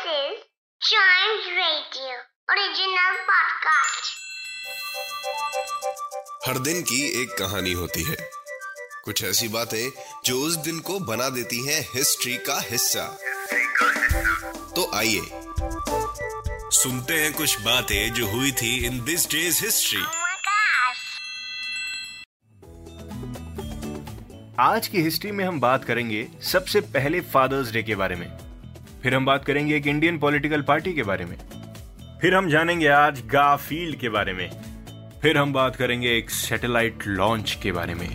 This is Chimes Radio original podcast. हर दिन की एक कहानी होती है कुछ ऐसी बातें जो उस दिन को बना देती हैं हिस्ट्री का हिस्सा तो आइए सुनते हैं कुछ बातें जो हुई थी इन दिस डेज़ हिस्ट्री. आज की हिस्ट्री में हम बात करेंगे सबसे पहले फादर्स डे के बारे में फिर हम बात करेंगे एक इंडियन पॉलिटिकल पार्टी के बारे में। फिर हम जानेंगे आज गाफील्ड के बारे में। फिर हम बात करेंगे एक सैटेलाइट लॉन्च के बारे में।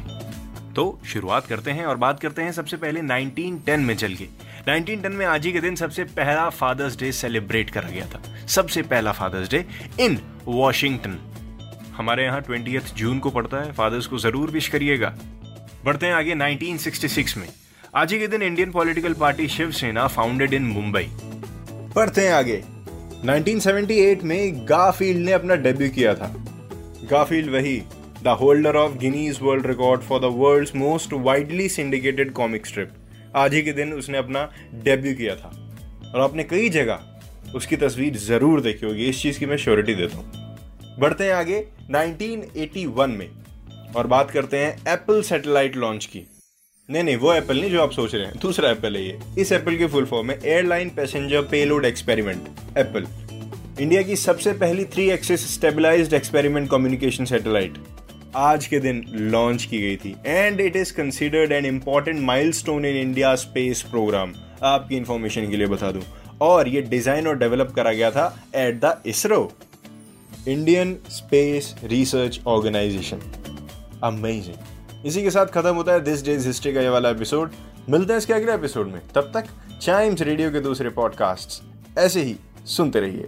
तो शुरुआत करते हैं और बात करते हैं सबसे पहले 1910 में चल के। 1910 में आज ही के दिन सबसे पहला फादर्स डे सेलिब्रेट करा गया था। सबसे पहला फादर्स डे इन वॉशिंगटन हमारे यहाँ ट्वेंटी जून को पड़ता है। फादर्स को ज़रूर विश करिएगा। बढ़ते हैं आगे 1966 में। आज ही के दिन Indian political party Shiv Sena founded in Mumbai पढ़ते हैं आगे। 1978 में गाफील्ड ने अपना डेब्यू किया था। गाफील्ड वही the holder of Guinness world record for the world's most widely syndicated comic strip आज ही के दिन उसने अपना डेब्यू किया था। और आपने कई जगह उसकी तस्वीर ज़रूर देखी होगी, इस चीज़ की मैं श्योरिटी देता हूँ। बढ़ते हैं आगे 1981 में। और बात करते हैं एप्पल सैटेलाइट लॉन्च की। नहीं नहीं, वो एप्पल नहीं, जो आप सोच रहे हैं। दूसरा एप्पल है ये। इस एप्पल की फुल फॉर्म है airline passenger payload experiment APPLE India की सबसे पहली three axis stabilised experiment communication satellite आज के दिन लॉन्च की गई थी। And it is considered an important milestone in India space programme आपकी इंफॉर्मेशन के लिए बता दूँ। और ये डिज़ाइन और डेवलप करा गया था at the ISRO Indian Space Research Organisation amazing इसी के साथ खत्म होता है दिस डेज़ हिस्ट्री का ये वाला एपिसोड मिलते हैं इसके अगले एपिसोड में। तब तक चाइम्स रेडियो के दूसरे पॉडकास्ट ऐसे ही सुनते रहिए।